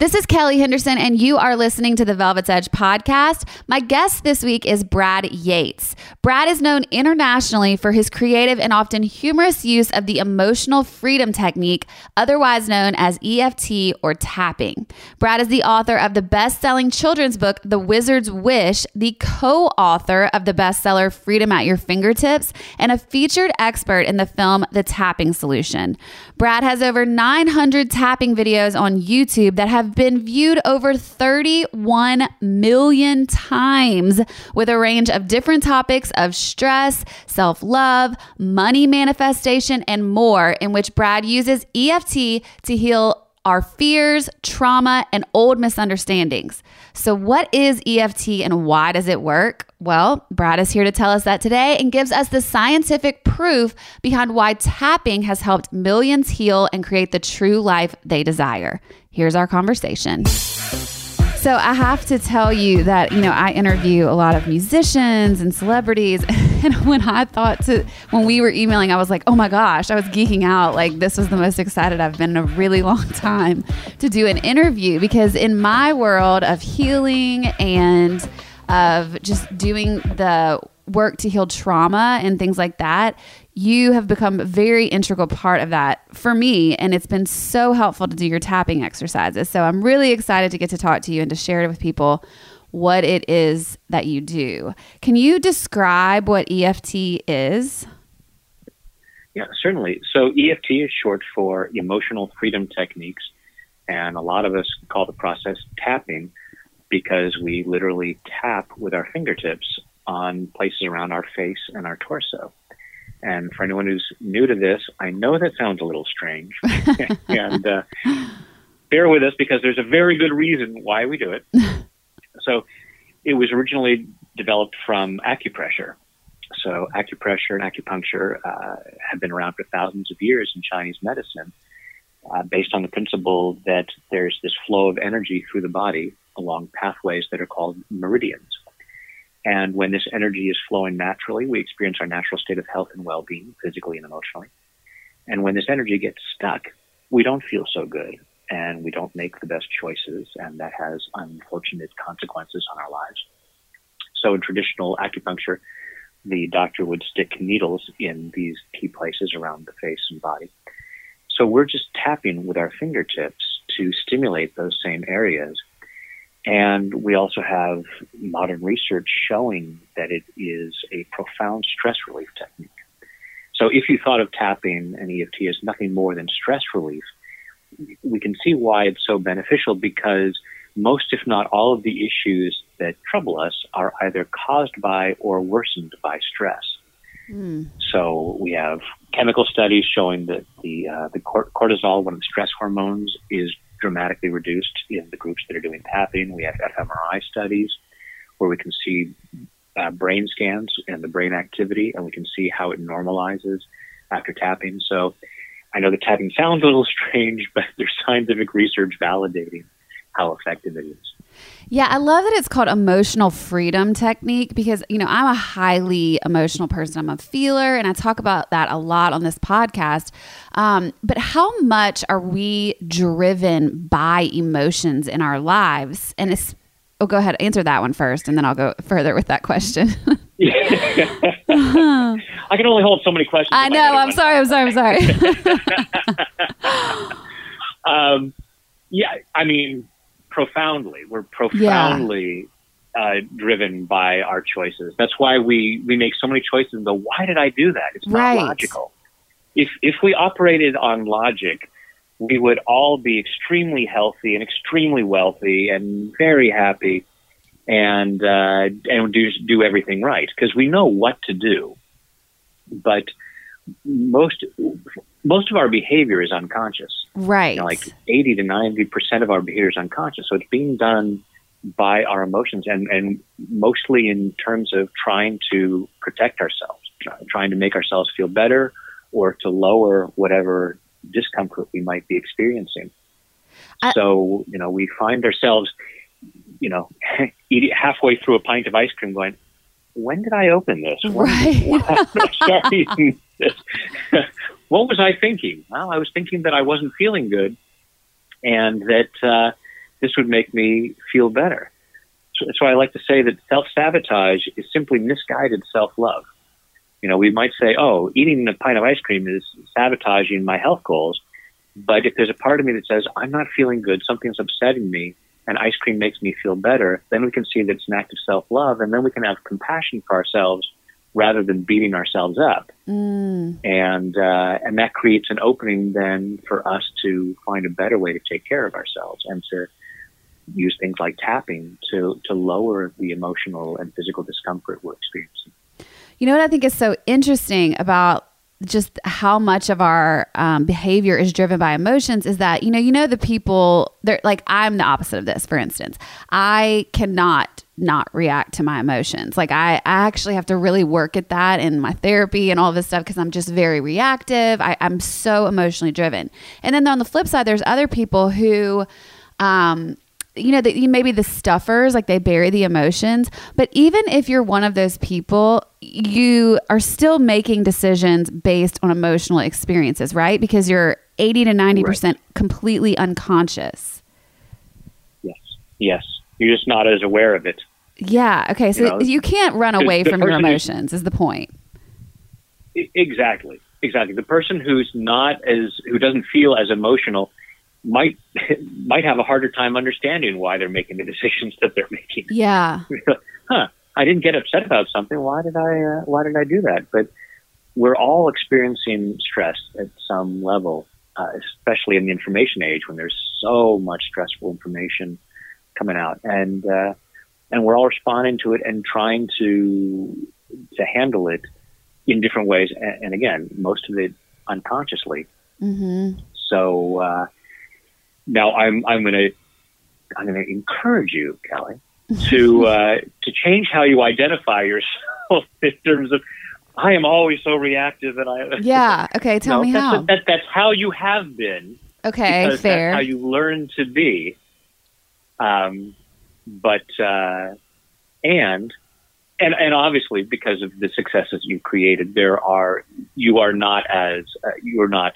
This is Kelly Henderson, and you are listening to the Velvet's Edge podcast. My guest this week is Brad Yates. Brad is known internationally for his creative and often humorous use of the emotional freedom technique, otherwise known as EFT or tapping. Brad is the author of the best selling children's book, The Wizard's Wish, the co author of the bestseller Freedom at Your Fingertips, and a featured expert in the film The Tapping Solution. Brad has over 900 tapping videos on YouTube that have been viewed over 31 million times with a range of different topics of stress, self love, money manifestation, and more, in which Brad uses EFT to heal our fears, trauma, and old misunderstandings. So, what is EFT and why does it work? Well, Brad is here to tell us that today and gives us the scientific proof behind why tapping has helped millions heal and create the true life they desire. Here's our conversation. So I have to tell you that, you know, I interview a lot of musicians and celebrities. And when I thought to, when we were emailing, I was like, oh my gosh, I was geeking out. Like, this was the most excited I've been in a really long time to do an interview because in my world of healing and of just doing the work to heal trauma and things like that, you have become a very integral part of that for me. And it's been so helpful to do your tapping exercises. So I'm really excited to get to talk to you and to share it with people what it is that you do. Can you describe what EFT is? Yeah, certainly. So EFT is short for Emotional Freedom Techniques. And a lot of us call the process tapping because we literally tap with our fingertips on places around our face and our torso. And for anyone who's new to this, I know that sounds a little strange. and uh, bear with us because there's a very good reason why we do it. So it was originally developed from acupressure. So acupressure and acupuncture uh, have been around for thousands of years in Chinese medicine, uh, based on the principle that there's this flow of energy through the body along pathways that are called meridians. And when this energy is flowing naturally, we experience our natural state of health and well being, physically and emotionally. And when this energy gets stuck, we don't feel so good and we don't make the best choices, and that has unfortunate consequences on our lives. So, in traditional acupuncture, the doctor would stick needles in these key places around the face and body. So, we're just tapping with our fingertips to stimulate those same areas and we also have modern research showing that it is a profound stress relief technique. So if you thought of tapping and EFT as nothing more than stress relief, we can see why it's so beneficial because most, if not all, of the issues that trouble us are either caused by or worsened by stress. Mm. So we have chemical studies showing that the uh, the cortisol, one of the stress hormones, is dramatically reduced in the groups that are doing tapping. We have fMRI studies where we can see uh, brain scans and the brain activity, and we can see how it normalizes after tapping. So I know the tapping sounds a little strange, but there's scientific research validating how effective it is. Yeah, I love that it's called emotional freedom technique because, you know, I'm a highly emotional person. I'm a feeler, and I talk about that a lot on this podcast. Um, but how much are we driven by emotions in our lives? And it's, oh, go ahead, answer that one first, and then I'll go further with that question. I can only hold so many questions. I know. I'm sorry, I'm sorry. I'm sorry. um, yeah, I mean, profoundly. We're profoundly yeah. uh, driven by our choices. That's why we we make so many choices and go, "Why did I do that?" It's not right. logical. If if we operated on logic, we would all be extremely healthy and extremely wealthy and very happy and uh, and do do everything right because we know what to do. But most most of our behavior is unconscious. Right. You know, like eighty to ninety percent of our behavior is unconscious. So it's being done by our emotions and and mostly in terms of trying to protect ourselves, trying to make ourselves feel better or to lower whatever discomfort we might be experiencing. I, so, you know, we find ourselves you know, eat halfway through a pint of ice cream going, when did I open this? Right. what was I thinking? Well, I was thinking that I wasn't feeling good and that uh, this would make me feel better. So, so I like to say that self sabotage is simply misguided self love. You know, we might say, oh, eating a pint of ice cream is sabotaging my health goals. But if there's a part of me that says, I'm not feeling good, something's upsetting me, and ice cream makes me feel better, then we can see that it's an act of self love, and then we can have compassion for ourselves rather than beating ourselves up. Mm. And uh, and that creates an opening then for us to find a better way to take care of ourselves and to use things like tapping to to lower the emotional and physical discomfort we're experiencing. You know what I think is so interesting about just how much of our um, behavior is driven by emotions is that you know you know the people they're like i'm the opposite of this for instance i cannot not react to my emotions like i, I actually have to really work at that in my therapy and all this stuff because i'm just very reactive I, i'm so emotionally driven and then on the flip side there's other people who um, you know, that maybe the stuffers, like they bury the emotions. But even if you're one of those people, you are still making decisions based on emotional experiences, right? Because you're 80 to 90% right. completely unconscious. Yes. Yes. You're just not as aware of it. Yeah. Okay. So you, know, you can't run away from your emotions, is the point. Exactly. Exactly. The person who's not as, who doesn't feel as emotional might might have a harder time understanding why they're making the decisions that they're making. Yeah. huh. I didn't get upset about something. Why did I? Uh, why did I do that? But we're all experiencing stress at some level, uh, especially in the information age when there's so much stressful information coming out, and uh, and we're all responding to it and trying to to handle it in different ways. And, and again, most of it unconsciously. Mm-hmm. So uh, now I'm I'm going to I'm to encourage you, Kelly, to uh, to change how you identify yourself in terms of I am always so reactive and I yeah okay tell no, me that's how that, that's how you have been okay fair how you learn to be um but uh, and and and obviously because of the successes you've created there are you are not as uh, you're not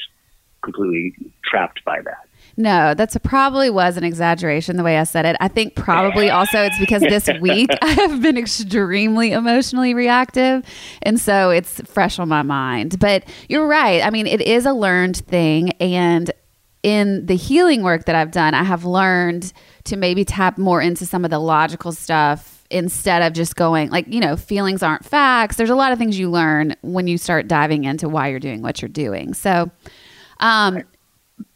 completely trapped by that no, that's a, probably was an exaggeration the way I said it. I think probably also it's because this week I have been extremely emotionally reactive. And so it's fresh on my mind. But you're right. I mean, it is a learned thing. And in the healing work that I've done, I have learned to maybe tap more into some of the logical stuff instead of just going like, you know, feelings aren't facts. There's a lot of things you learn when you start diving into why you're doing what you're doing. So, um,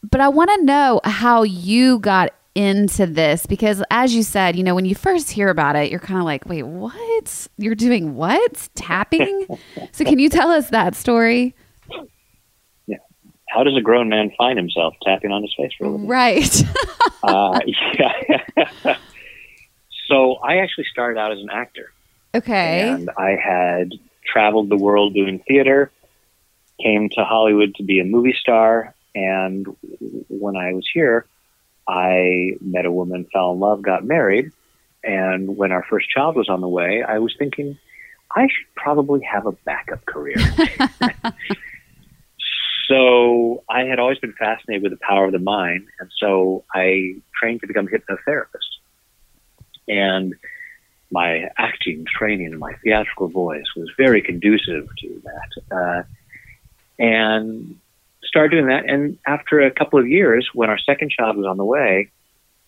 but I want to know how you got into this because as you said, you know, when you first hear about it, you're kind of like, "Wait, what? You're doing what? Tapping?" so can you tell us that story? How does a grown man find himself tapping on his face for a living? Right. uh, yeah. so I actually started out as an actor. Okay. And I had traveled the world doing theater came to Hollywood to be a movie star. And when I was here, I met a woman, fell in love, got married. And when our first child was on the way, I was thinking, I should probably have a backup career. so I had always been fascinated with the power of the mind. And so I trained to become a hypnotherapist. And my acting training and my theatrical voice was very conducive to that. Uh, and started doing that. And after a couple of years, when our second child was on the way,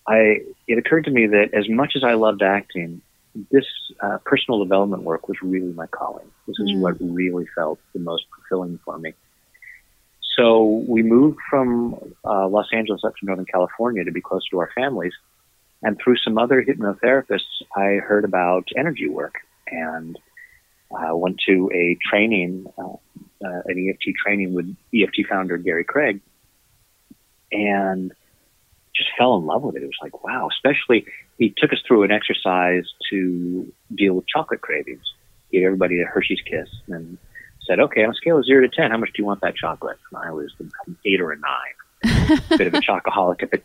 I it occurred to me that as much as I loved acting, this uh, personal development work was really my calling. This is mm. what really felt the most fulfilling for me. So we moved from uh, Los Angeles up to Northern California to be closer to our families. And through some other hypnotherapists, I heard about energy work and uh, went to a training, uh, uh, an EFT training with EFT founder Gary Craig, and just fell in love with it. It was like, wow, especially he took us through an exercise to deal with chocolate cravings. Gave everybody a Hershey's kiss and said, okay, on a scale of zero to 10, how much do you want that chocolate? And I was an eight or a nine. a bit of a chocoholic at the,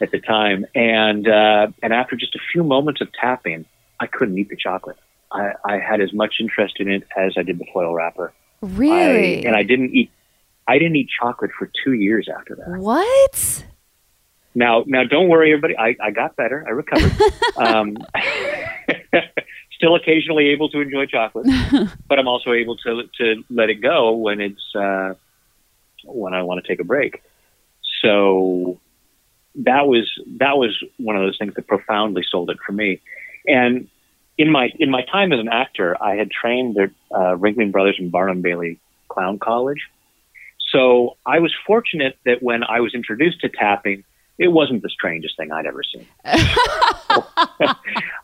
at the time. And, uh, and after just a few moments of tapping, I couldn't eat the chocolate. I, I had as much interest in it as I did the foil wrapper. Really? I, and I didn't eat, I didn't eat chocolate for two years after that. What? Now, now, don't worry, everybody. I, I got better. I recovered. um, still occasionally able to enjoy chocolate, but I'm also able to to let it go when it's uh, when I want to take a break. So that was that was one of those things that profoundly sold it for me. And in my in my time as an actor, I had trained at uh, Ringling Brothers and Barnum Bailey Clown College. So I was fortunate that when I was introduced to tapping, it wasn't the strangest thing I'd ever seen. I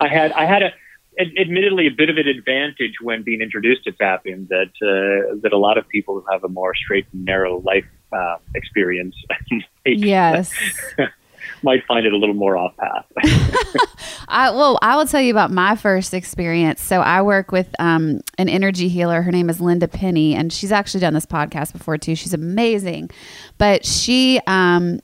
had I had a admittedly a bit of an advantage when being introduced to tapping that uh, that a lot of people who have a more straight and narrow life uh, experience yes might find it a little more off path. I well, I will tell you about my first experience. So I work with um, an energy healer. Her name is Linda Penny, and she's actually done this podcast before too. She's amazing, but she um,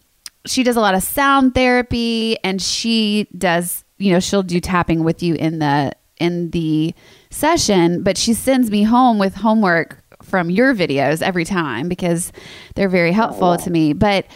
she does a lot of sound therapy, and she does you know she'll do tapping with you in the in the session, but she sends me home with homework from your videos every time because they're very oh, helpful oh, to me. But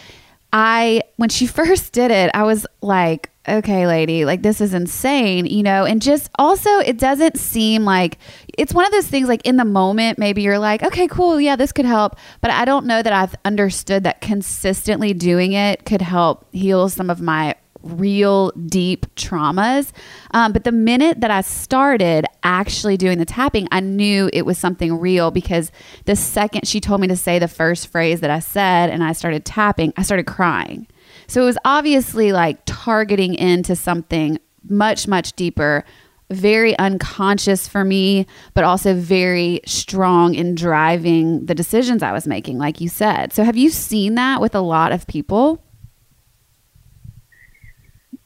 I, when she first did it, I was like, okay, lady, like this is insane, you know, and just also it doesn't seem like it's one of those things like in the moment, maybe you're like, okay, cool, yeah, this could help. But I don't know that I've understood that consistently doing it could help heal some of my real deep traumas. Um, but the minute that I started actually doing the tapping, I knew it was something real because the second she told me to say the first phrase that I said and I started tapping, I started crying. So it was obviously like targeting into something much, much deeper, very unconscious for me, but also very strong in driving the decisions I was making, like you said. So have you seen that with a lot of people?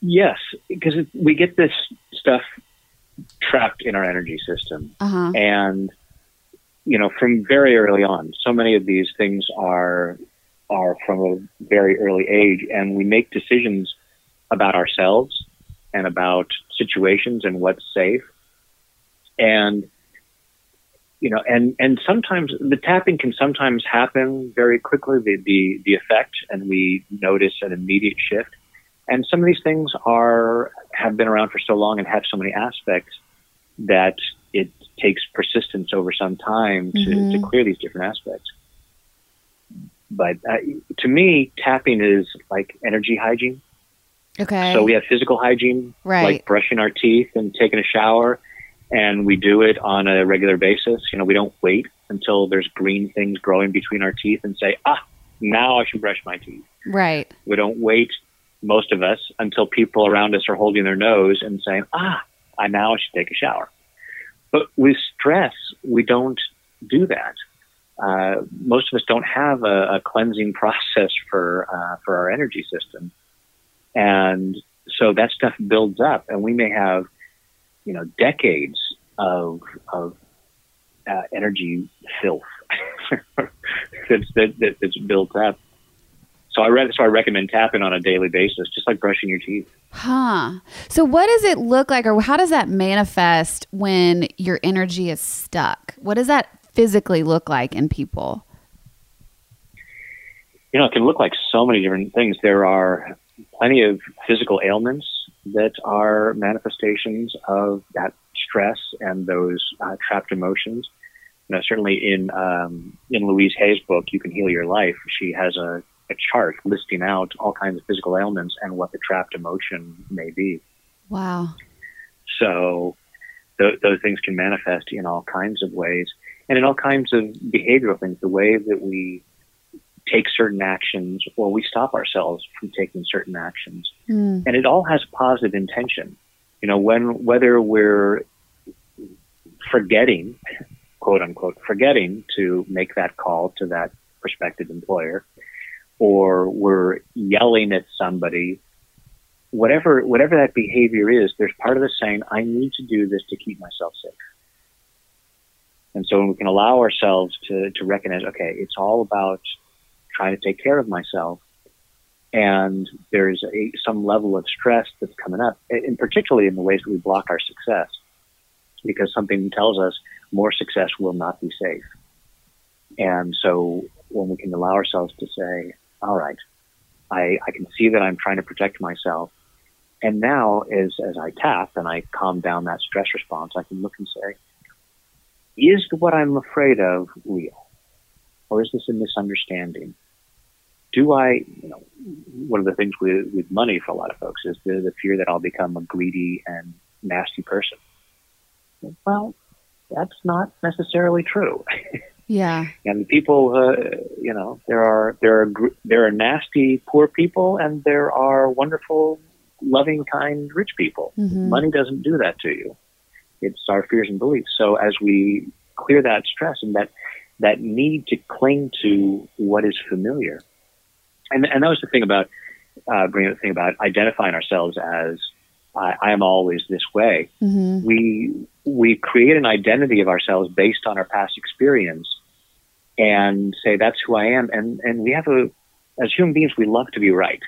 Yes, because we get this stuff trapped in our energy system, uh-huh. and you know, from very early on, so many of these things are are from a very early age, and we make decisions about ourselves and about situations and what's safe, and you know, and and sometimes the tapping can sometimes happen very quickly, the the, the effect, and we notice an immediate shift and some of these things are have been around for so long and have so many aspects that it takes persistence over some time to, mm-hmm. to clear these different aspects. But uh, to me, tapping is like energy hygiene. Okay. So we have physical hygiene, right. like brushing our teeth and taking a shower, and we do it on a regular basis. You know, we don't wait until there's green things growing between our teeth and say, ah, now I should brush my teeth. Right. We don't wait most of us, until people around us are holding their nose and saying, ah, I now should take a shower. But with stress, we don't do that. Uh, most of us don't have a, a cleansing process for uh, for our energy system, and so that stuff builds up, and we may have, you know, decades of of uh, energy filth that's that, that, that's built up. So I re- so I recommend tapping on a daily basis, just like brushing your teeth. Huh. So what does it look like, or how does that manifest when your energy is stuck? What does that physically look like in people? You know, it can look like so many different things. There are plenty of physical ailments that are manifestations of that stress and those uh, trapped emotions. You know, certainly in um, in Louise Hay's book, "You Can Heal Your Life," she has a, a chart listing out all kinds of physical ailments and what the trapped emotion may be. Wow. So th- those things can manifest in all kinds of ways and in all kinds of behavioral things. The way that we take certain actions or we stop ourselves from taking certain actions. Mm. And it all has positive intention. You know, when whether we're forgetting, quote unquote, forgetting to make that call to that prospective employer, or we're yelling at somebody, whatever whatever that behavior is, there's part of us saying, I need to do this to keep myself safe. And so when we can allow ourselves to, to recognize, okay, it's all about trying to take care of myself. And there's a, some level of stress that's coming up, and particularly in the ways that we block our success, because something tells us more success will not be safe. And so when we can allow ourselves to say, all right, I, I can see that I'm trying to protect myself. And now as, as I tap and I calm down that stress response, I can look and say, is what I'm afraid of real? Or is this a misunderstanding? do I, you know, one of the things with, with money for a lot of folks is the, the fear that I'll become a greedy and nasty person. Well, that's not necessarily true. Yeah. and people, uh, you know, there are there are gr- there are nasty poor people, and there are wonderful, loving, kind rich people. Mhm. Money doesn't do that to you. It's our fears and beliefs. So as we clear that stress and that that need to cling to what is familiar, and and that was the thing about uh, bringing the thing about identifying ourselves as I, I am always this way. Mm-hmm. We we create an identity of ourselves based on our past experience, and say that's who I am. And and we have a as human beings we love to be right,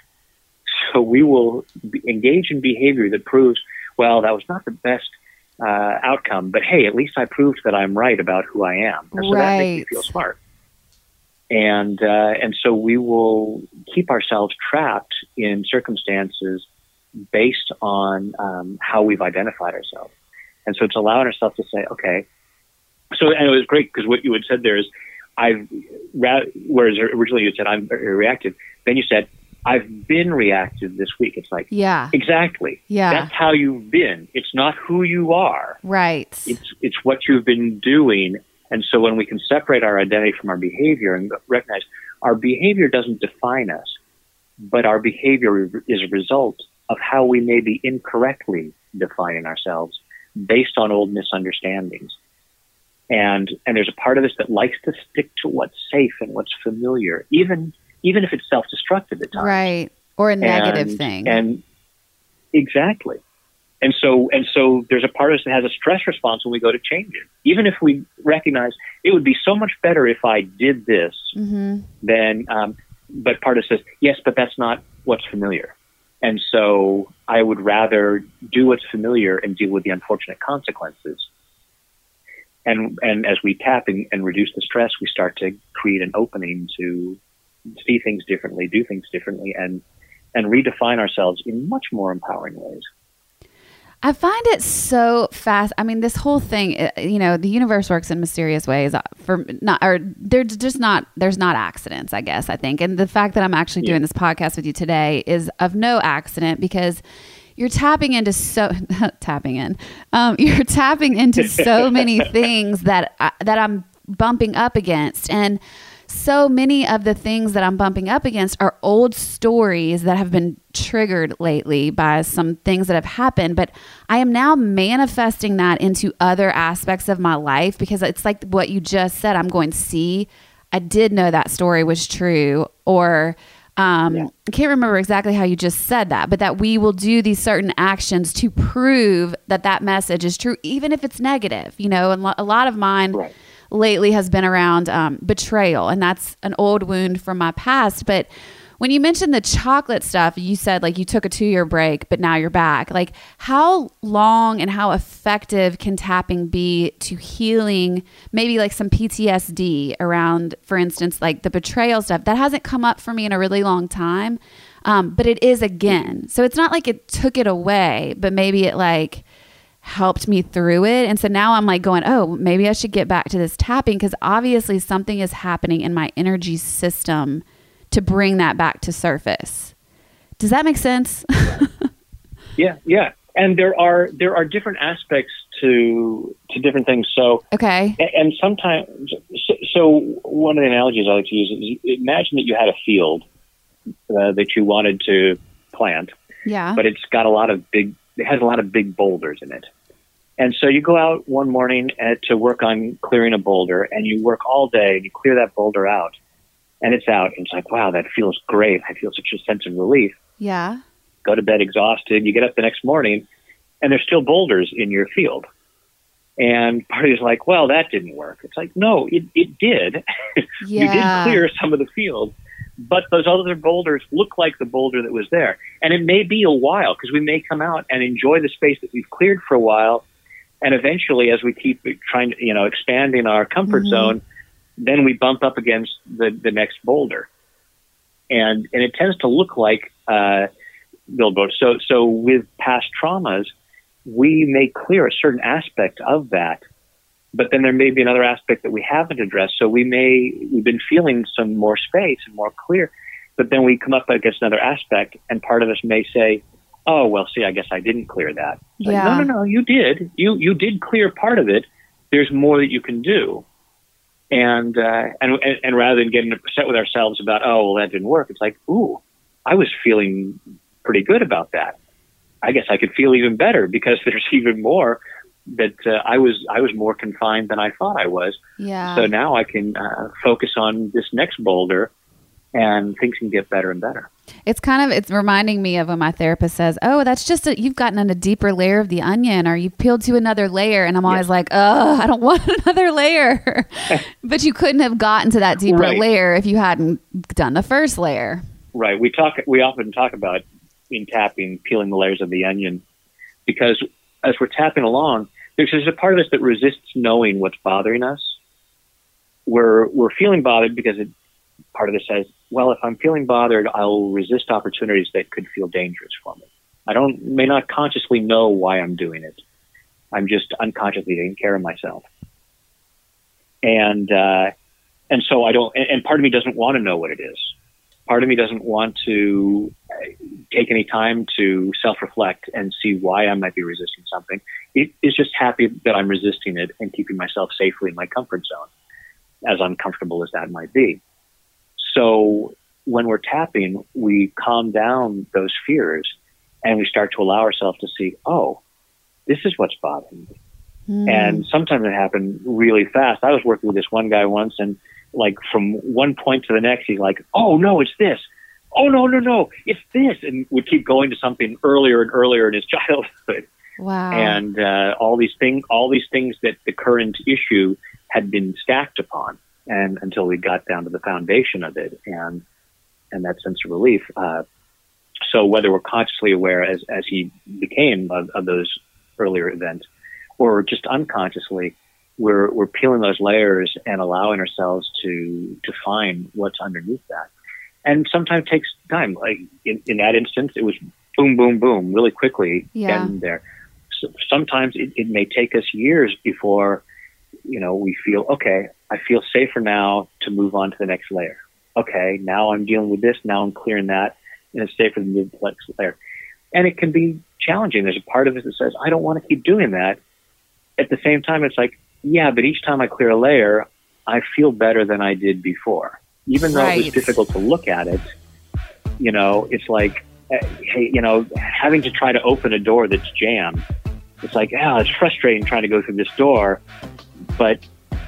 so we will engage in behavior that proves well that was not the best uh, outcome, but hey, at least I proved that I'm right about who I am. And so that makes me feel smart. And uh, and so we will keep ourselves trapped in circumstances based on um, how we've identified ourselves. And so it's allowing ourselves to say, okay. So and it was great because what you had said there is, I've whereas originally you said I'm very reactive. Then you said I've been reactive this week. It's like Yeah. exactly. Yeah. That's how you've been. It's not who you are. Right. It's it's what you've been doing. And so when we can separate our identity from our behavior and recognize our behavior doesn't define us, but our behavior is a result of how we may be incorrectly defining ourselves based on old misunderstandings. And and there's a part of us that likes to stick to what's safe and what's familiar, even even if it's self destructive at times Right. Or a negative and, thing. And exactly. And so and so there's a part of us that has a stress response when we go to change it. Even if we recognize it would be so much better if I did this, mm-hmm. then um, but part of us says, yes, but that's not what's familiar. And so I would rather do what's familiar and deal with the unfortunate consequences. And and as we tap and, and reduce the stress, we start to create an opening to see things differently, do things differently, and and redefine ourselves in much more empowering ways. I find it so fast. I mean, this whole thing, uh, you know, the universe works in mysterious ways. uh, For not, or there's just not, there's not accidents. I guess I think, and the fact that I'm actually doing this podcast with you today is of no accident because you're tapping into so tapping in. Um, you're tapping into so many things that I, that I'm bumping up against, and so many of the things that I'm bumping up against are old stories that have been triggered lately by some things that have happened. But I am now manifesting that into other aspects of my life because it's like what you just said. I'm going to see, I did know that story was true, or um, Yeah. I can't remember exactly how you just said that, but that we will do these certain actions to prove that that message is true, even if it's negative, you know, and lo- a lot of mine Right. Lately has been around um, betrayal, and that's an old wound from my past. But when you mentioned the chocolate stuff, you said like you took a two year break, but now you're back. Like, how long and how effective can tapping be to healing maybe like some PTSD around, for instance, like the betrayal stuff? That hasn't come up for me in a really long time, um, but it is again. So it's not like it took it away, but maybe it like, helped me through it. And so now I'm like going, oh, maybe I should get back to this tapping because obviously something is happening in my energy system to bring that back to surface. Does that make sense? yeah, yeah. And there are there are different aspects to to different things. So okay, and sometimes so, so one of the analogies I like to use is imagine that you had a field uh, that you wanted to plant. Yeah. But it's got a lot of big it has a lot of big boulders in it. And so you go out one morning at, to work on clearing a boulder, and you work all day, and you clear that boulder out, and it's out. And it's like, wow, that feels great. I feel such a sense of relief. Yeah. Go to bed exhausted. You get up the next morning, and there's still boulders in your field. And part of like, well, that didn't work. It's like, no, it, it did. Yeah. you did clear some of the field, but those other boulders look like the boulder that was there. And it may be a while because we may come out and enjoy the space that we've cleared for a while. And eventually, as we keep trying to, you know, expanding our comfort mm-hmm. zone, then we bump up against the, the next boulder. And, and it tends to look like, uh, billboard. So, so with past traumas, we make clear a certain aspect of that but then there may be another aspect that we haven't addressed. So we may we've been feeling some more space and more clear, but then we come up against another aspect, and part of us may say, "Oh, well, see, I guess I didn't clear that." yeah. Like, no, no, no, you did. You you did clear part of it. There's more that you can do. And uh, and and rather than getting upset with ourselves about, "Oh, well, that didn't work," it's like, "Ooh, I was feeling pretty good about that." I guess I could feel even better because there's even more that uh, I was I was more confined than I thought I was. Yeah. So now I can uh, focus on this next boulder, and things can get better and better. It's kind of it's reminding me of when my therapist says, "Oh, that's just a, you've gotten on a deeper layer of the onion, or you've peeled to another layer." And I'm always like, "Oh, I don't want another layer." but you couldn't have gotten to that deeper right. layer if you hadn't done the first layer. Right. We talk. We often talk about in tapping peeling the layers of the onion because as we're tapping along, there's, there's a part of us that resists knowing what's bothering us. We're we're feeling bothered because it, part of us says, well, if I'm feeling bothered, I'll resist opportunities that could feel dangerous for me. I don't may not consciously know why I'm doing it. I'm just unconsciously taking care of myself. And uh, and so I don't. And, and part of me doesn't want to know what it is. Part of me doesn't want to take any time to self reflect and see why I might be resisting something. It is just happy that I'm resisting it and keeping myself safely in my comfort zone, as uncomfortable as that might be. So when we're tapping, we calm down those fears and we start to allow ourselves to see, oh, this is what's bothering me. Mm. And sometimes it happened really fast. I was working with this one guy once and like from one point to the next, he's like, oh no, it's this oh no no no it's this and would keep going to something earlier and earlier in his childhood wow and uh, all these things all these things that the current issue had been stacked upon and until we got down to the foundation of it and and that sense of relief uh, so whether we're consciously aware as as he became of, of those earlier events or just unconsciously we're we're peeling those layers and allowing ourselves to to find what's underneath that and sometimes takes time. Like in, in that instance, it was boom, boom, boom, really quickly yeah. getting there. So sometimes it, it may take us years before, you know, we feel okay. I feel safer now to move on to the next layer. Okay, now I'm dealing with this. Now I'm clearing that, and it's safer to move to the next layer. And it can be challenging. There's a part of it that says I don't want to keep doing that. At the same time, it's like, yeah, but each time I clear a layer, I feel better than I did before even though right. it was difficult to look at it, you know, it's like, eh, hey, you know, having to try to open a door that's jammed. It's like, yeah, it's frustrating trying to go through this door, but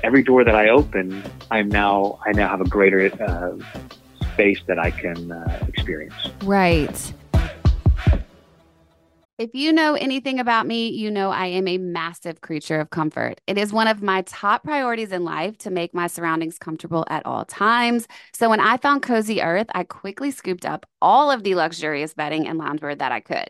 every door that I open, I'm now I now have a greater uh, space that I can uh, experience. Right. If you know anything about me, you know I am a massive creature of comfort. It is one of my top priorities in life to make my surroundings comfortable at all times. So when I found Cozy Earth, I quickly scooped up all of the luxurious bedding and loungewear that I could.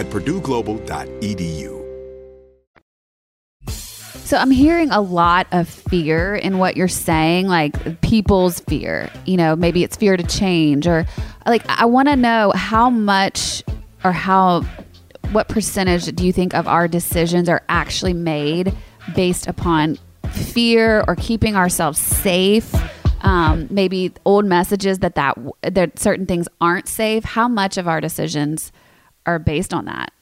at purdueglobal.edu. So I'm hearing a lot of fear in what you're saying, like people's fear. You know, maybe it's fear to change, or like I want to know how much or how what percentage do you think of our decisions are actually made based upon fear or keeping ourselves safe? Um, maybe old messages that that that certain things aren't safe. How much of our decisions are based on that?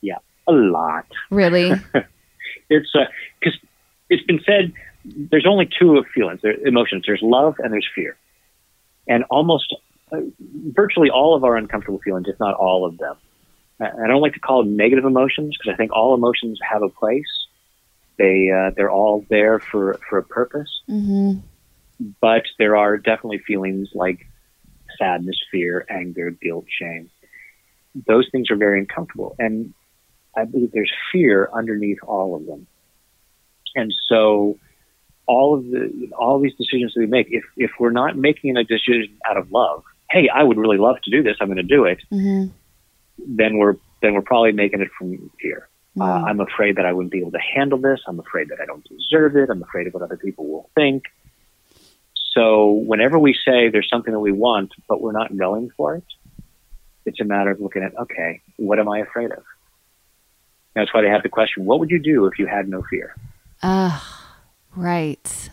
Yeah, a lot. Really? it's because uh, it's been said there's only two feelings, there, emotions. There's love and there's fear, and almost uh, virtually all of our uncomfortable feelings, if not all of them. I don't like to call them negative emotions because I think all emotions have a place. They uh, they're all there for for a purpose. Mm-hmm. But there are definitely feelings like sadness, fear, anger, guilt, shame those things are very uncomfortable. And I believe there's fear underneath all of them. And so all of the all these decisions that we make, if if we're not making a decision out of love, hey, I would really love to do this, I'm going to do it, mm-hmm. then we're then we're probably making it from fear. Uh, Mm. I'm afraid that I wouldn't be able to handle this. I'm afraid that I don't deserve it. I'm afraid of what other people will think. So whenever we say there's something that we want, but we're not going for it, it's a matter of looking at, okay, what am I afraid of? That's why they have the question, what would you do if you had no fear? Ah, right.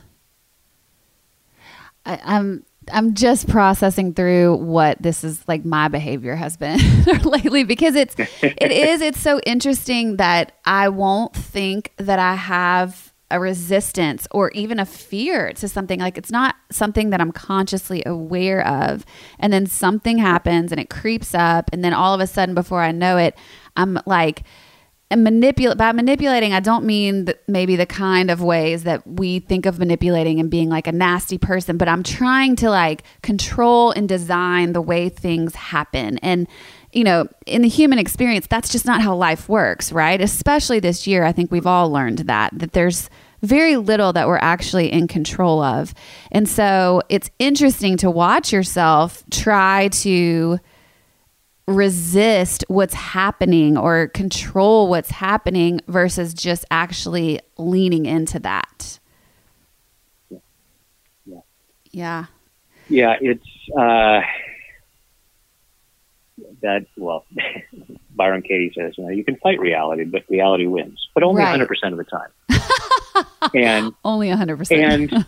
I, I'm I'm just processing through what this is like my behavior has been lately because it's it is it's so interesting that I won't think that I have a resistance or even a fear to something. Like it's not something that I'm consciously aware of. And then something happens and it creeps up. And then all of a sudden before I know it I'm like manipulate by manipulating i don't mean maybe the kind of ways that we think of manipulating and being like a nasty person but i'm trying to like control and design the way things happen. And you know in the human experience that's just not how life works right especially this year i think we've all learned that that there's very little that we're actually in control of and so it's interesting to watch yourself try to resist what's happening or control what's happening versus just actually leaning into that. Yeah. Yeah. Yeah, it's uh, that. Well, Byron Katie says, you know, you can fight reality, but reality wins, but only Right. 100% of the time. and Only 100%. and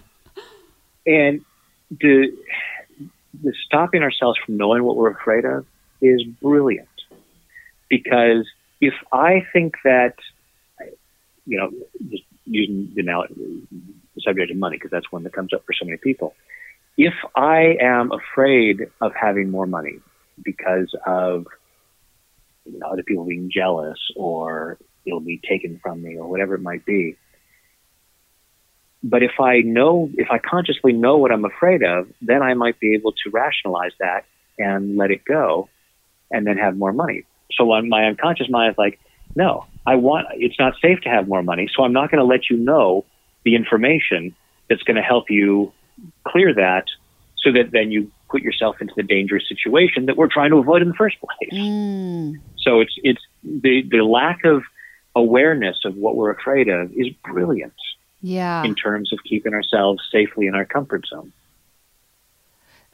and the the stopping ourselves from knowing what we're afraid of is brilliant because if I think that you know just using the, the subject of money because that's one that comes up for so many people if I am afraid of having more money because of you know other people being jealous or it'll be taken from me or whatever it might be but if I know, if I consciously know what I'm afraid of, then I might be able to rationalize that and let it go and then have more money. So my unconscious mind is like, no, I want, it's not safe to have more money. So I'm not going to let you know the information that's going to help you clear that so that then you put yourself into the dangerous situation that we're trying to avoid in the first place. Mm, So it's, it's the, the lack of awareness of what we're afraid of is brilliant yeah. in terms of keeping ourselves safely in our comfort zone.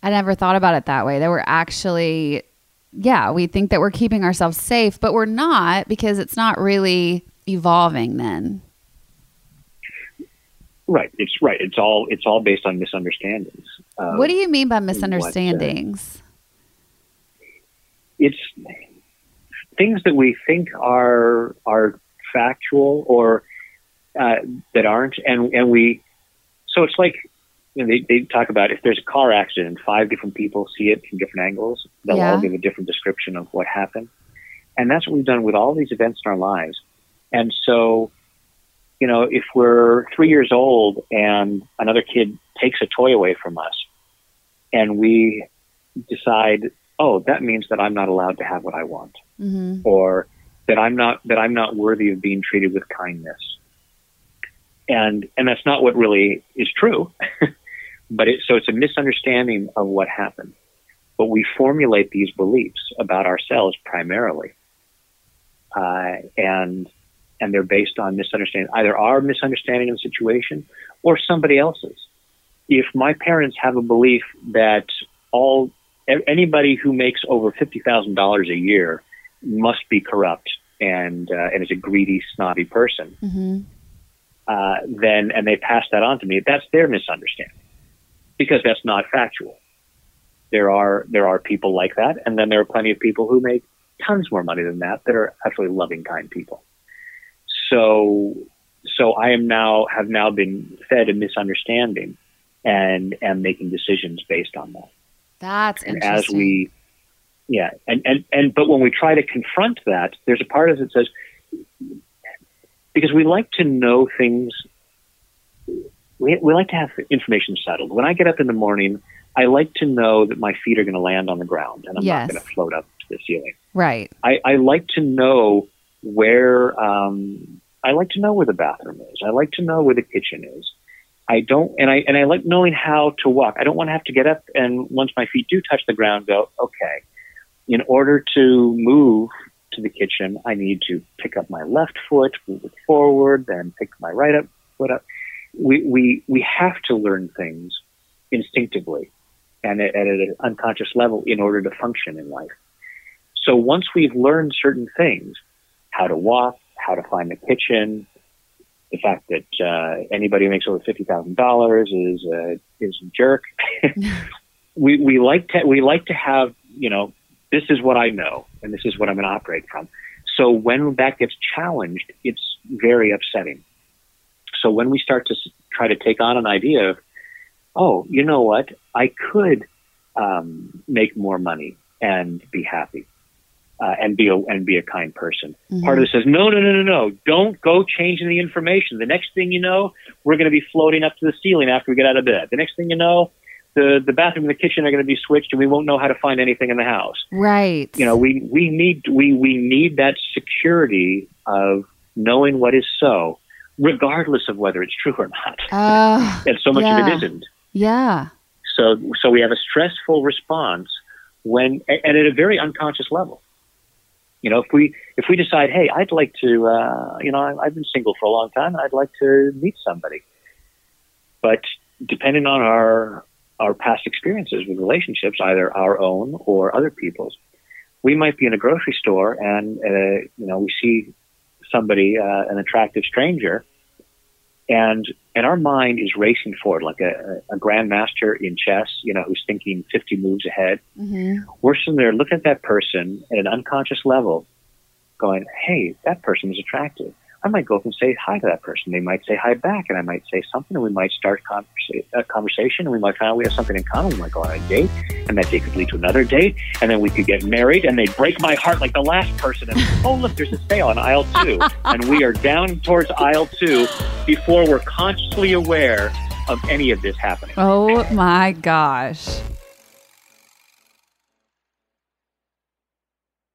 I never thought about it that way. That we're actually, yeah, we think that we're keeping ourselves safe, but we're not because it's not really evolving then. Right. It's right. It's all it's all based on misunderstandings. Of- what do you mean by misunderstandings? It's things that we think are are factual or uh, that aren't, and and we. So it's like you know, they they talk about if there's a car accident, five different people see it from different angles. They'll Yeah. all give a different description of what happened, and that's what we've done with all these events in our lives. And so you know, if we're three years old and another kid takes a toy away from us, and we decide, oh, that means that I'm not allowed to have what I want, hmm or that I'm not that I'm not worthy of being treated with kindness, and and that's not what really is true. but it, so it's a misunderstanding of what happened. But we formulate these beliefs about ourselves primarily, uh, and and they're based on misunderstanding, either our misunderstanding of the situation or somebody else's. If my parents have a belief that all anybody who makes over fifty thousand dollars a year must be corrupt and uh, and is a greedy, snobby person, hmm uh, then and they pass that on to me, that's their misunderstanding because that's not factual. There are there are people like that, and then there are plenty of people who make tons more money than that that are actually loving, kind people. So so I am now have now been fed a misunderstanding and am making decisions based on that That's and interesting. as we yeah and, and and but when we try to confront that there's a part of it that says because we like to know things we, we like to have information settled when i get up in the morning i like to know that my feet are going to land on the ground and i'm Yes. not going to float up to the ceiling right. I, I like to know where um, I like to know where the bathroom is. I like to know where the kitchen is. I don't, and I and I like knowing how to walk. I don't want to have to get up and once my feet do touch the ground, go okay. In order to move to the kitchen, I need to pick up my left foot, move it forward, then pick my right up foot up. We we we have to learn things instinctively and at, at an unconscious level in order to function in life. So once we've learned certain things, how to walk, how to find the kitchen, the fact that uh, anybody who makes over fifty thousand dollars is a is a jerk. we we like to we like to have you know this is what I know and this is what I'm going to operate from. So when that gets challenged, it's very upsetting. So when we start to try to take on an idea of, oh, you know what, I could um, make more money and be happy uh, and be a and be a kind person. Part of it says, no, no, no, no, no, don't go changing the information. The next thing you know, we're going to be floating up to the ceiling after we get out of bed. The next thing you know, the the bathroom and the kitchen are going to be switched, and we won't know how to find anything in the house. Right. You know, we we need we we need that security of knowing what is so, regardless of whether it's true or not. Uh, and so much of it isn't. yeah. So so we have a stressful response when and at a very unconscious level. You know, if we if we decide, hey, I'd like to, uh, you know, I've been single for a long time, I'd like to meet somebody, but depending on our our past experiences with relationships, either our own or other people's, we might be in a grocery store and uh, you know we see somebody, uh, an attractive stranger, and and our mind is racing forward like a, a grandmaster in chess, you know, who's thinking 50 moves ahead. Mm-hmm. We're sitting there looking at that person at an unconscious level, going, "Hey, that person is attractive." I might go up and say hi to that person. They might say hi back, and I might say something, and we might start conversa- a conversation, and we might find out we have something in common. We might go on a date, and that date could lead to another date, and then we could get married, and they'd break my heart like the last person. And oh, look, there's a sale on aisle two, and we are down towards aisle two before we're consciously aware of any of this happening. Oh my gosh.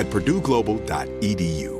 at purdueglobal.edu.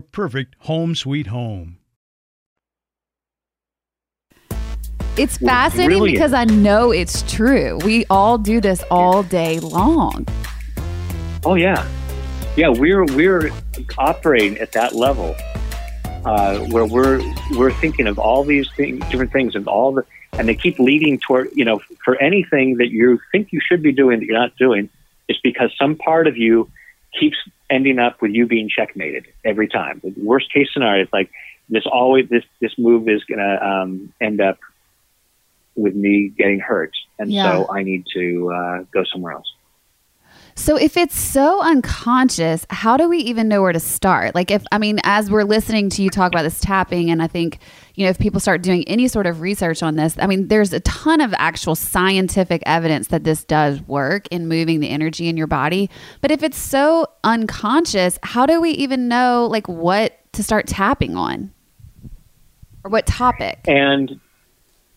perfect home sweet home. It's fascinating Brilliant. because I know it's true. We all do this all day long. Oh yeah, yeah. We're we're operating at that level uh, where we're we're thinking of all these things, different things, and all the and they keep leading toward you know for anything that you think you should be doing that you're not doing, it's because some part of you keeps ending up with you being checkmated every time. The worst case scenario is like this always this this move is going to um, end up with me getting hurt, and Yeah. so I need to uh, go somewhere else. So if it's so unconscious, how do we even know where to start? Like if I mean as we're listening to you talk about this tapping and I think you know if people start doing any sort of research on this, I mean there's a ton of actual scientific evidence that this does work in moving the energy in your body. But if it's so unconscious, how do we even know like what to start tapping on? Or what topic? And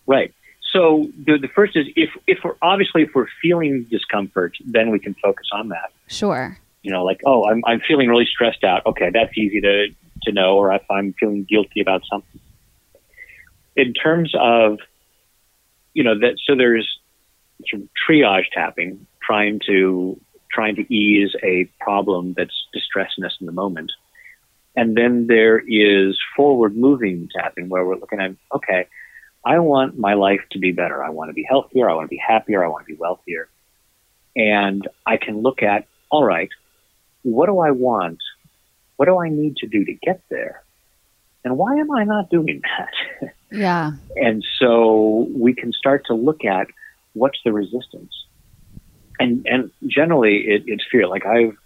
right. So the, the first is if if we're obviously if we're feeling discomfort, then we can focus on that. Sure. You know, like oh, I'm I'm feeling really stressed out. Okay, that's easy to to know. Or if I'm feeling guilty about something. In terms of, you know, that so there's triage tapping, trying to trying to ease a problem that's distressing us in the moment. And then there is forward moving tapping where we're looking at, okay, I want my life to be better. I want to be healthier. I want to be happier. I want to be wealthier. And I can look at, all right, what do I want? What do I need to do to get there? And why am I not doing that? Yeah. and so we can start to look at what's the resistance. And, and generally it, it's fear. Like I've,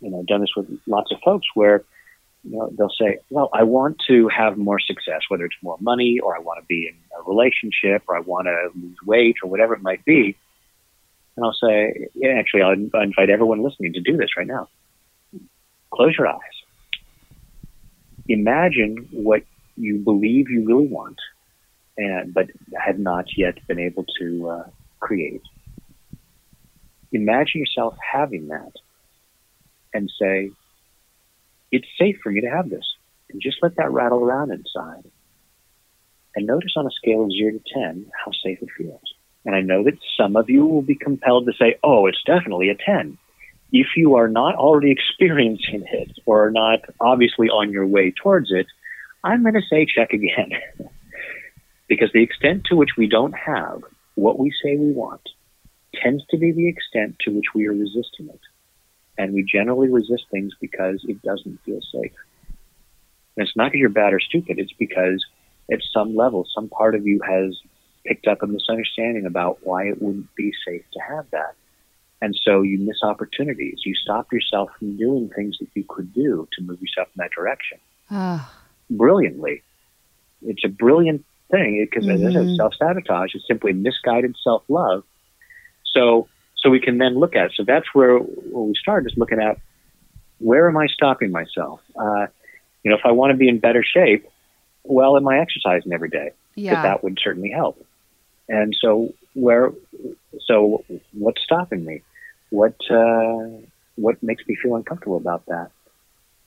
you know done this with lots of folks where you know they'll say, "Well, I want to have more success, whether it's more money, or I want to be in a relationship, or I want to lose weight, or whatever it might be." And I'll say, yeah, actually, I'll invite everyone listening to do this right now. Close your eyes. Imagine what you believe you really want, and but have not yet been able to uh, create. Imagine yourself having that, and say, "It's safe for me to have this," and just let that rattle around inside. And notice on a scale of zero to ten how safe it feels. And I know that some of you will be compelled to say, "Oh, it's definitely a 10." If you are not already experiencing it or are not obviously on your way towards it, I'm going to say check again. because the extent to which we don't have what we say we want tends to be the extent to which we are resisting it. And we generally resist things because it doesn't feel safe. And it's not because you're bad or stupid, it's because at some level, some part of you has picked up a misunderstanding about why it wouldn't be safe to have that. And so you miss opportunities. You stop yourself from doing things that you could do to move yourself in that direction. Oh. Brilliantly. It's a brilliant thing because Mhm. self sabotage It's simply misguided self love. So, so we can then look at it. So that's where, where we start is looking at where am I stopping myself? Uh, you know, if I want to be in better shape, well, am I exercising every day? Yeah. that would certainly help. And so where, so what's stopping me? What, uh, what makes me feel uncomfortable about that?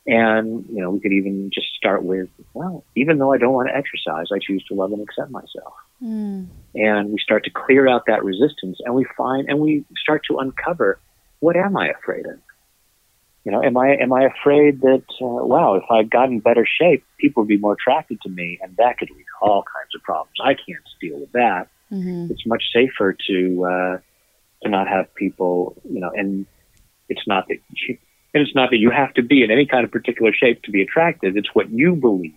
And, you know, we could even just start with, well, even though I don't want to exercise, I choose to love and accept myself. Mm. And we start to clear out that resistance and we find, and we start to uncover, what am I afraid of? You know, am I, am I afraid that, uh, wow, if I got in better shape, people would be more attracted to me and that could lead to all kinds of problems. I can't deal with that hmm it's much safer to uh, to not have people, you know, and it's not that you, and it's not that you have to be in any kind of particular shape to be attractive. It's what you believe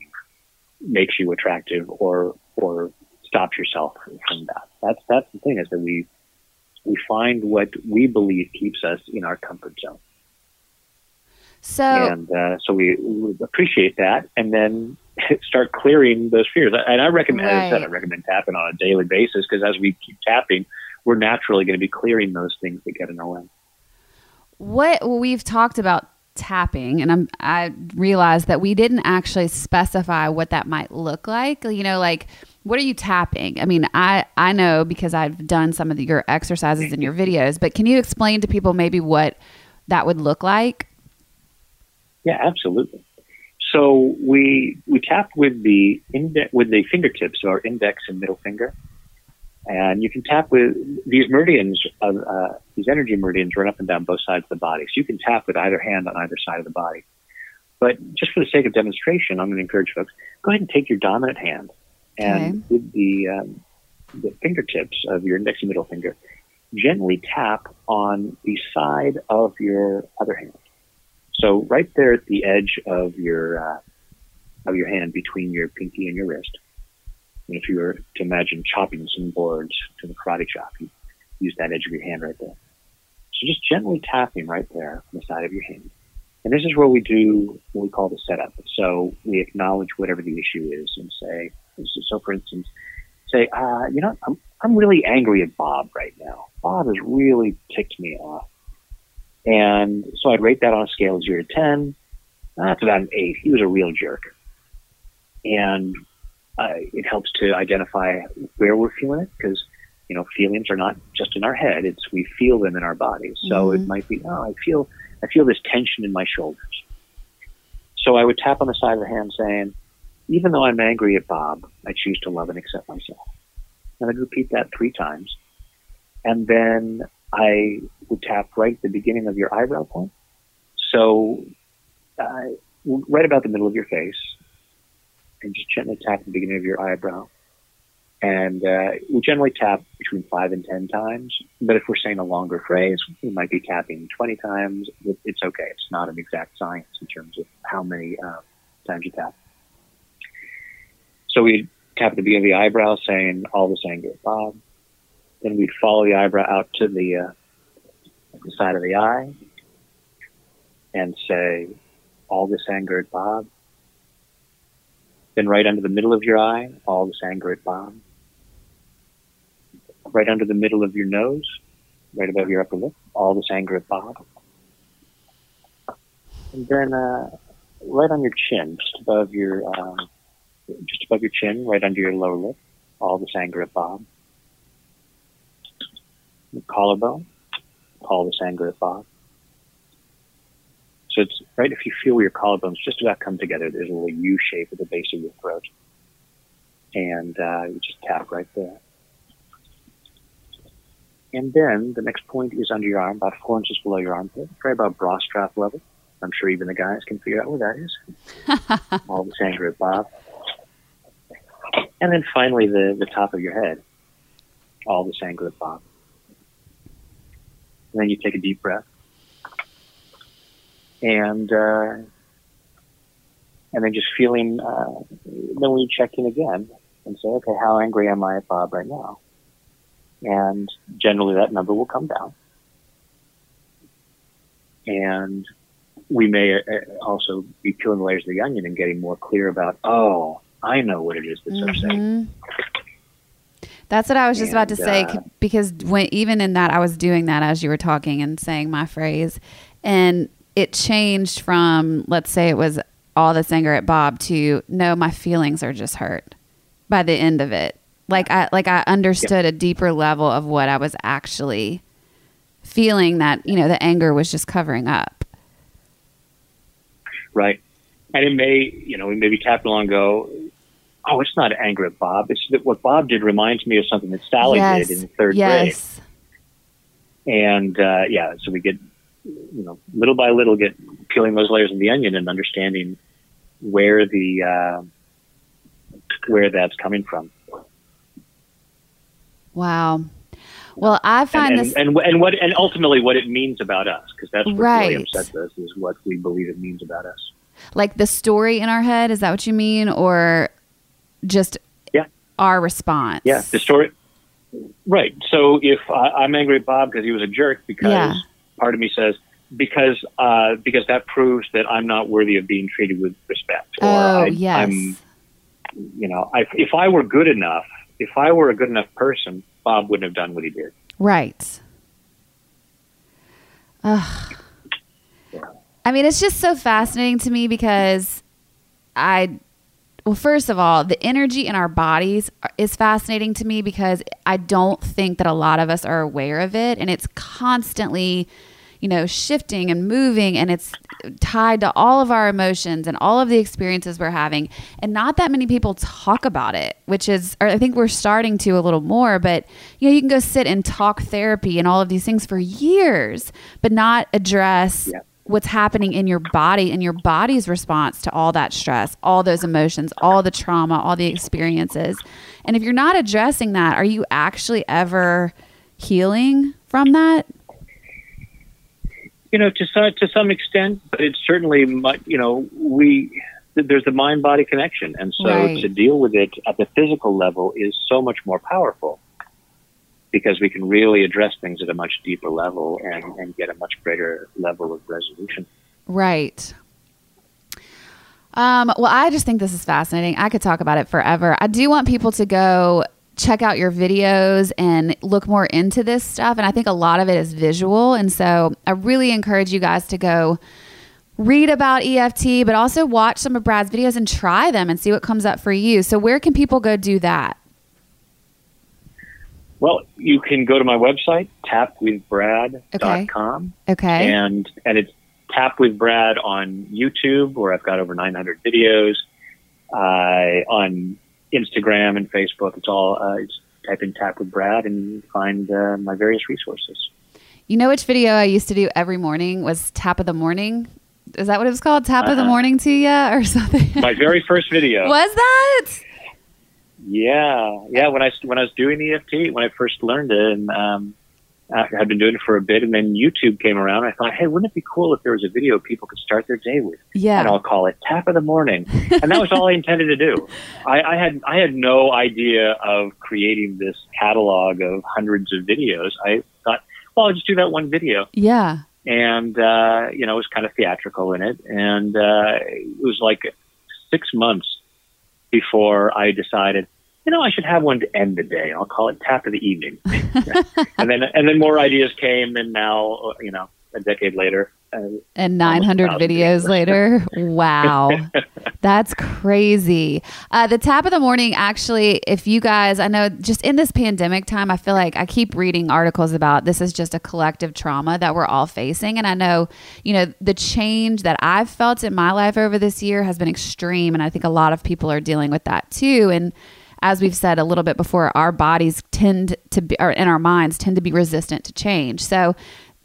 makes you attractive, or or stops yourself from that. That's that's the thing is that we we find what we believe keeps us in our comfort zone, So, and uh, so we, we appreciate that, and then start clearing those fears. And I recommend, as I said, I recommend tapping on a daily basis because as we keep tapping, we're naturally going to be clearing those things that get in our way. What we've talked about tapping, and I'm, I realized that we didn't actually specify what that might look like. You know, like what are you tapping? I mean, I I know because I've done some of the, your exercises in your videos, but can you explain to people maybe what that would look like? Yeah, absolutely. So we we tap with the index with the fingertips, our index and middle finger, and you can tap with these meridians. Of, uh, these energy meridians run up and down both sides of the body, so you can tap with either hand on either side of the body. But just for the sake of demonstration, I'm going to encourage folks go ahead and take your dominant hand and with the um, the fingertips of your index and middle finger, gently tap on the side of your other hand. So right there at the edge of your uh, of your hand between your pinky and your wrist. And if you were to imagine chopping some boards to the karate chop, you use that edge of your hand right there. So just gently tapping right there on the side of your hand. And this is where we do what we call the setup. So we acknowledge whatever the issue is and say, so for instance, say, uh, you know, I'm, I'm really angry at Bob right now. Bob has really ticked me off. And so I'd rate that on a scale of zero to 10. That's about an eight. He was a real jerk. And uh, it helps to identify where we're feeling it because, you know, feelings are not just in our head. It's we feel them in our bodies. So it might be, oh, I feel, I feel this tension in my shoulders. So I would tap on the side of the hand saying, even though I'm angry at Bob, I choose to love and accept myself. And I'd repeat that three times. And then I would tap right at the beginning of your eyebrow point. So, uh, right about the middle of your face, and just gently tap the beginning of your eyebrow. And uh, we generally tap between five and ten times. But if we're saying a longer phrase, we might be tapping 20 times. It's okay. It's not an exact science in terms of how many uh, times you tap. So we tap at the beginning of the eyebrow, saying all this anger Bob. Then we'd follow the eyebrow out to the, uh, the side of the eye. and say, all this anger at Bob. Then right under the middle of your eye, all this anger at Bob. Right under the middle of your nose, right above your upper lip, all this anger at Bob. And then uh, right on your chin, just above your um, just above your chin, right under your lower lip, all this anger at Bob. The collarbone, all this anger at Bob. So it's right if you feel where your collarbones just about come together, there's a little U shape at the base of your throat. And uh, you just tap right there. And then the next point is under your arm, about four inches below your armpit, right about bra strap level. I'm sure even the guys can figure out where that is. All the anger at Bob. And then finally the, the top of your head. All the anger at Bob. And then you take a deep breath and uh, and then just feeling. Uh, then we check in again and say, okay, how angry am I at Bob right now? And generally, that number will come down. And we may uh, also be peeling the layers of the onion and getting more clear about, oh, I know what it is that's mm-hmm. upsetting. That's what I was just and, about to say uh, because when even in that I was doing that as you were talking and saying my phrase and it changed from let's say it was all this anger at Bob to no, my feelings are just hurt by the end of it. Like I like I understood a deeper level of what I was actually feeling that, you know, the anger was just covering up. Right. And it may, you know, we maybe tap along and go, Oh, it's not anger at Bob. It's that what Bob did reminds me of something that Sally yes. did in third yes. grade. And uh, yeah, so we get you know, little by little, get peeling those layers of the onion and understanding where the uh, where that's coming from. Wow. Well, I find and, this and, and what and ultimately what it means about us because that's what right. really upsets us is what we believe it means about us. Like the story in our head, is that what you mean, or just yeah our response? Yeah, the story. Right. So if I, am angry at Bob because he was a jerk because yeah part of me says because uh, because that proves that I'm not worthy of being treated with respect. Or oh I, yes. I'm, you know, I, if I were good enough, if I were a good enough person, Bob wouldn't have done what he did. Right. Ugh. I mean, it's just so fascinating to me because I well, first of all, the energy in our bodies is fascinating to me because I don't think that a lot of us are aware of it. And it's constantly, you know, shifting and moving and it's tied to all of our emotions and all of the experiences we're having. And not that many people talk about it, which is, or I think we're starting to a little more, but you know, you can go sit and talk therapy and all of these things for years, but not address. Yeah what's happening in your body and your body's response to all that stress, all those emotions, all the trauma, all the experiences. And if you're not addressing that, are you actually ever healing from that? You know, to some, to some extent, but it's certainly, you know, we there's a mind body connection, and so right. to deal with it at the physical level is so much more powerful because we can really address things at a much deeper level and, and get a much greater level of resolution. Right. Um, well, I just think this is fascinating. I could talk about it forever. I do want people to go check out your videos and look more into this stuff. And I think a lot of it is visual. And so I really encourage you guys to go read about EFT, but also watch some of Brad's videos and try them and see what comes up for you. So, where can people go do that? Well, you can go to my website, tapwithbrad.com. Okay. okay. And, and it's Tap with Brad on YouTube, where I've got over 900 videos. Uh, on Instagram and Facebook, it's all, uh, it's type in Tap with Brad and you find uh, my various resources. You know which video I used to do every morning was Tap of the Morning? Is that what it was called? Tap uh-huh. of the uh-huh. Morning to you or something? My very first video. was that? Yeah, yeah. When I when I was doing EFT, when I first learned it, and um, I had been doing it for a bit, and then YouTube came around. I thought, hey, wouldn't it be cool if there was a video people could start their day with? Yeah, and I'll call it Tap of the Morning, and that was all I intended to do. I, I had I had no idea of creating this catalog of hundreds of videos. I thought, well, I'll just do that one video. Yeah. and uh, you know, it was kind of theatrical in it, and uh, it was like six months before I decided, you know, I should have one to end the day. I'll call it Tap of the Evening, and then and then more ideas came, and now you know, a decade later, and 900 videos later. Wow. That's crazy. Uh, the tap of the morning, actually, if you guys, I know just in this pandemic time, I feel like I keep reading articles about this is just a collective trauma that we're all facing. And I know, you know, the change that I've felt in my life over this year has been extreme. And I think a lot of people are dealing with that too. And as we've said a little bit before, our bodies tend to be, or in our minds tend to be resistant to change. So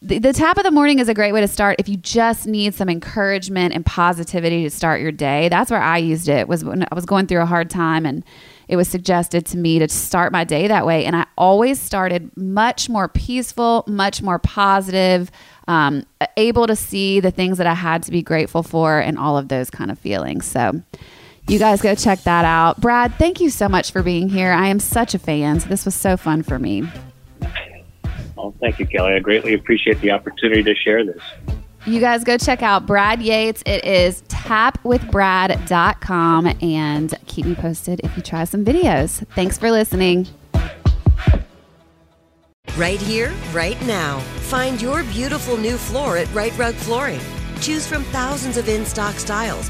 the, the tap of the morning is a great way to start if you just need some encouragement and positivity to start your day. That's where I used it was when I was going through a hard time and it was suggested to me to start my day that way. And I always started much more peaceful, much more positive, um, able to see the things that I had to be grateful for and all of those kind of feelings. So you guys go check that out. Brad, thank you so much for being here. I am such a fan. So this was so fun for me. Well, thank you, Kelly. I greatly appreciate the opportunity to share this. You guys go check out Brad Yates. It is tapwithbrad.com and keep me posted if you try some videos. Thanks for listening. Right here, right now. Find your beautiful new floor at Rite Rug Flooring. Choose from thousands of in stock styles,